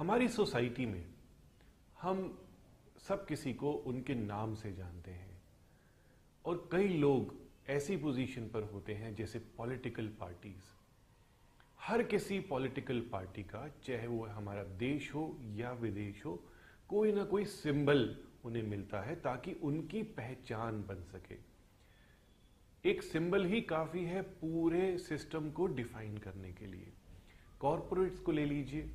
हमारी सोसाइटी में हम सब किसी को उनके नाम से जानते हैं। और कई लोग ऐसी पोजीशन पर होते हैं जैसे पॉलिटिकल पार्टीज़ हर किसी पॉलिटिकल पार्टी का, चाहे वो हमारा देश हो या विदेश हो, कोई ना कोई सिंबल उन्हें मिलता है ताकि उनकी पहचान बन सके। एक सिंबल ही काफ़ी है पूरे सिस्टम को डिफाइन करने के लिए। कॉरपोरेट्स को ले लीजिए।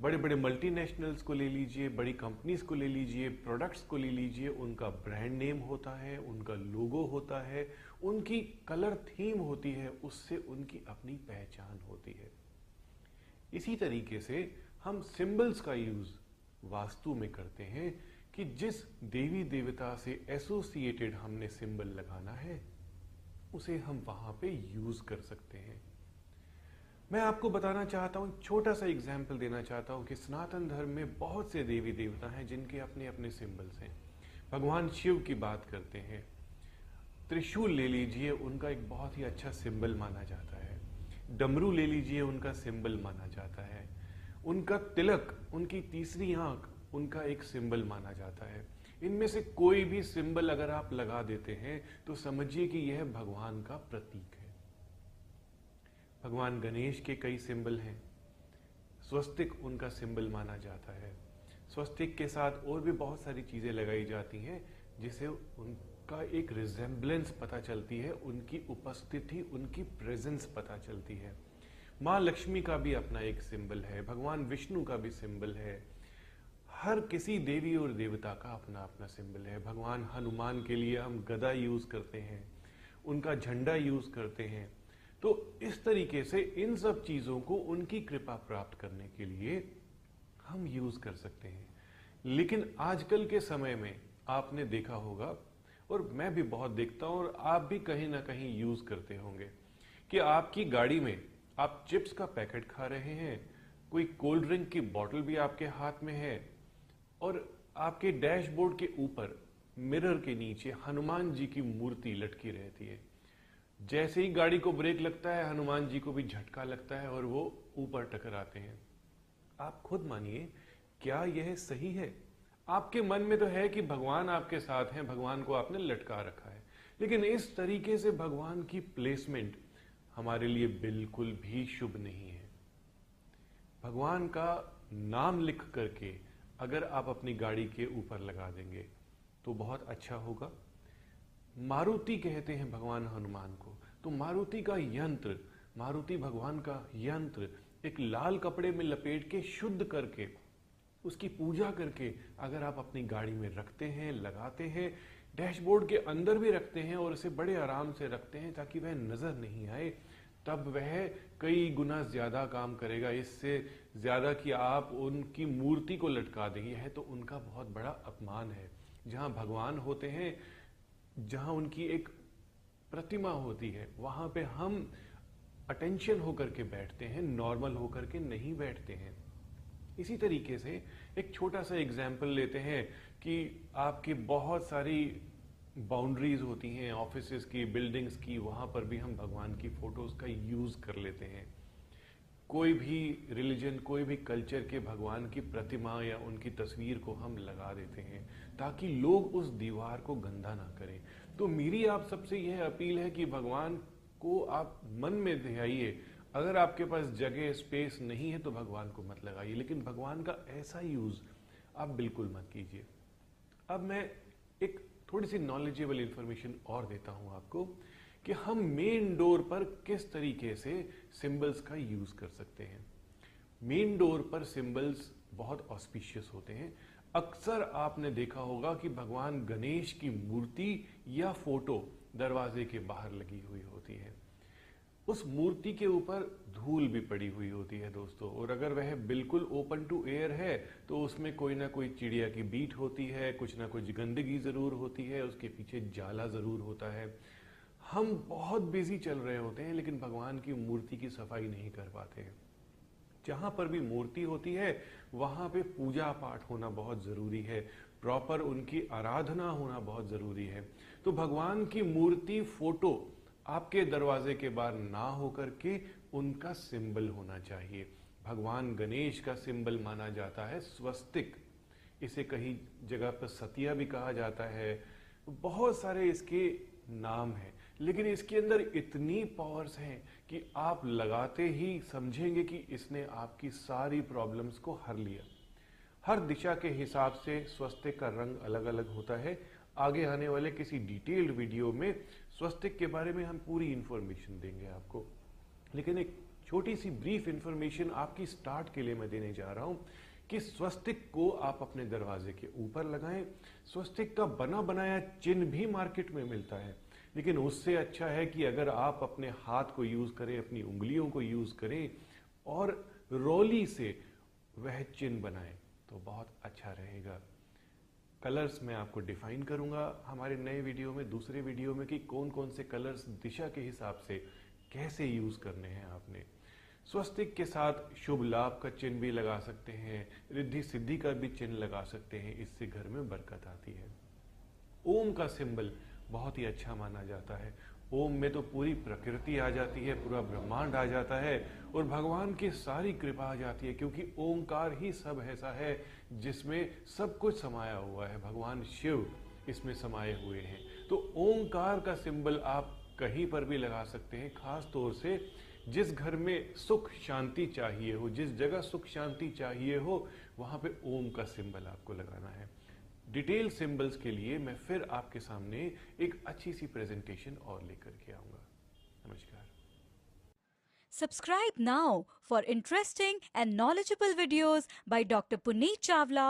बड़े बड़े मल्टीनेशनल्स को ले लीजिए, बड़ी कंपनीज़ को ले लीजिए प्रोडक्ट्स को ले लीजिए, उनका ब्रांड नेम होता है, उनका लोगो होता है, उनकी कलर थीम होती है, उससे उनकी अपनी पहचान होती है। इसी तरीके से हम सिंबल्स का यूज़ वास्तु में करते हैं कि जिस देवी देवता से एसोसिएटेड हमने सिंबल लगाना है, उसे हम वहाँ पे यूज़ कर सकते हैं। मैं आपको बताना चाहता हूँ, छोटा सा एग्ज़ाम्पल देना चाहता हूँ कि सनातन धर्म में बहुत से देवी देवता हैं जिनके अपने अपने सिंबल्स हैं। भगवान शिव की बात करते हैं। त्रिशूल ले लीजिए, उनका एक बहुत ही अच्छा सिंबल माना जाता है। डमरू ले लीजिए, उनका सिंबल माना जाता है। उनका तिलक, उनकी तीसरी आँख, उनका एक सिंबल माना जाता है। इनमें से कोई भी सिंबल अगर आप लगा देते हैं तो समझिए कि यह भगवान का प्रतीक भगवान गणेश के कई सिंबल हैं। स्वस्तिक उनका सिंबल माना जाता है। स्वस्तिक के साथ और भी बहुत सारी चीज़ें लगाई जाती हैं, जिसे उनका एक रिजेम्बलेंस पता चलती है, उनकी उपस्थिति, उनकी प्रेजेंस पता चलती है। माँ लक्ष्मी का भी अपना एक सिंबल है, भगवान विष्णु का भी सिंबल है। हर किसी देवी और देवता का अपना अपना सिंबल है। भगवान हनुमान के लिए हम गदा यूज़ करते हैं, उनका झंडा यूज़ करते हैं। तो इस तरीके से इन सब चीज़ों को उनकी कृपा प्राप्त करने के लिए हम यूज़ कर सकते हैं। लेकिन आजकल के समय में आपने देखा होगा, और मैं भी बहुत देखता हूँ और आप भी कहीं ना कहीं यूज़ करते होंगे, कि आपकी गाड़ी में आप चिप्स का पैकेट खा रहे हैं, कोई कोल्ड ड्रिंक की बोतल भी आपके हाथ में है, और आपके डैशबोर्ड के ऊपर मिरर के नीचे हनुमान जी की मूर्ति लटकी रहती है। जैसे ही गाड़ी को ब्रेक लगता है, हनुमान जी को भी झटका लगता है और वो ऊपर टकराते हैं। आप खुद मानिए, क्या यह सही है? आपके मन में तो है कि भगवान आपके साथ हैं, भगवान को आपने लटका रखा है। लेकिन इस तरीके से भगवान की प्लेसमेंट हमारे लिए बिल्कुल भी शुभ नहीं है। भगवान का नाम लिख करके अगर आप अपनी गाड़ी के ऊपर लगा देंगे तो बहुत अच्छा होगा। मारुति कहते हैं भगवान हनुमान को। तो मारुति का यंत्र, मारुति भगवान का यंत्र एक लाल कपड़े में लपेट के शुद्ध करके, उसकी पूजा करके अगर आप अपनी गाड़ी में रखते हैं, लगाते हैं, डैशबोर्ड के अंदर भी रखते हैं और उसे बड़े आराम से रखते हैं ताकि वह नज़र नहीं आए, तब वह कई गुना ज़्यादा काम करेगा। इससे ज़्यादा कि आप उनकी मूर्ति को लटका देंगे। है तो उनका बहुत बड़ा अपमान है। जहाँ भगवान होते हैं जहाँ उनकी एक प्रतिमा होती है, वहाँ पे हम अटेंशन होकर के बैठते हैं नॉर्मल होकर के नहीं बैठते हैं। इसी तरीके से एक छोटा सा एग्ज़ाम्पल लेते हैं कि आपकी बहुत सारी बाउंड्रीज होती हैं ऑफ़िस की बिल्डिंग्स की, वहाँ पर भी हम भगवान की फ़ोटोज़ का यूज़ कर लेते हैं। कोई भी रिलीजन कोई भी कल्चर के भगवान की प्रतिमा या उनकी तस्वीर को हम लगा देते हैं। ताकि लोग उस दीवार को गंदा ना करें। तो मेरी आप सबसे यह अपील है कि भगवान को आप मन में ध्याइए अगर आपके पास जगह स्पेस नहीं है तो भगवान को मत लगाइए, लेकिन भगवान का ऐसा यूज़ आप बिल्कुल मत कीजिए। अब मैं एक थोड़ी सी नॉलेजेबल इंफॉर्मेशन और देता हूँ आपको कि हम मेन डोर पर किस तरीके से सिंबल्स का यूज़ कर सकते हैं। मेन डोर पर सिंबल्स बहुत ऑस्पिशियस होते हैं। अक्सर आपने देखा होगा कि भगवान गणेश की मूर्ति या फ़ोटो दरवाजे के बाहर लगी हुई होती है। उस मूर्ति के ऊपर धूल भी पड़ी हुई होती है दोस्तों, और अगर वह बिल्कुल ओपन टू एयर है तो उसमें कोई ना कोई चिड़िया की बीट होती है, कुछ ना कुछ गंदगी ज़रूर होती है, उसके पीछे जाला ज़रूर होता है। हम बहुत बिज़ी चल रहे होते हैं, लेकिन भगवान की मूर्ति की सफ़ाई नहीं कर पाते। हैं जहाँ पर भी मूर्ति होती है, वहाँ पे पूजा पाठ होना बहुत ज़रूरी है। प्रॉपर उनकी आराधना होना बहुत ज़रूरी है। तो भगवान की मूर्ति फ़ोटो आपके दरवाजे के बाहर ना होकर के उनका सिंबल होना चाहिए। भगवान गणेश का सिंबल माना जाता है स्वस्तिक। इसे कहीं जगह पर सतिया भी कहा जाता है। बहुत सारे इसके नाम हैं। लेकिन इसके अंदर इतनी पावर्स हैं कि आप लगाते ही समझेंगे कि इसने आपकी सारी प्रॉब्लम्स को हर लिया। हर दिशा के हिसाब से स्वस्तिक का रंग अलग अलग होता है। आगे आने वाले किसी डिटेल्ड वीडियो में स्वस्तिक के बारे में हम पूरी इंफॉर्मेशन देंगे आपको। लेकिन एक छोटी सी ब्रीफ इंफॉर्मेशन आपकी स्टार्ट के लिए मैं देने जा रहा हूँ कि स्वस्तिक को आप अपने दरवाजे के ऊपर लगाएँ। स्वस्तिक का बना बनाया चिन्ह भी मार्केट में मिलता है। लेकिन उससे अच्छा है कि अगर आप अपने हाथ को यूज़ करें, अपनी उंगलियों को यूज़ करें और रोली से वह चिन्ह बनाएँ तो बहुत अच्छा रहेगा। कलर्स मैं आपको डिफाइन करूँगा हमारे नए वीडियो में, दूसरे वीडियो में कि कौन कौन से कलर्स दिशा के हिसाब से कैसे यूज़ करने हैं आपने। स्वस्तिक के साथ शुभ लाभ का चिन्ह भी लगा सकते हैं, रिद्धि सिद्धि का भी चिन्ह लगा सकते हैं, इससे घर में बरकत आती है। ओम का सिंबल बहुत ही अच्छा माना जाता है। ओम में तो पूरी प्रकृति आ जाती है, पूरा ब्रह्मांड आ जाता है और भगवान की सारी कृपा आ जाती है क्योंकि ओंकार ही सब ऐसा है जिसमें सब कुछ समाया हुआ है। भगवान शिव इसमें समाये हुए हैं। तो ओंकार का सिंबल आप कहीं पर भी लगा सकते हैं, खास तौर से जिस घर में सुख शांति चाहिए हो, जिस जगह सुख शांति चाहिए हो, वहाँ पे ओम का सिंबल आपको लगाना है। डिटेल सिंबल्स के लिए मैं फिर आपके सामने एक अच्छी सी प्रेजेंटेशन और लेकर के आऊँगा। नमस्कार। Subscribe now for interesting and knowledgeable videos by doctor Puneet Chawla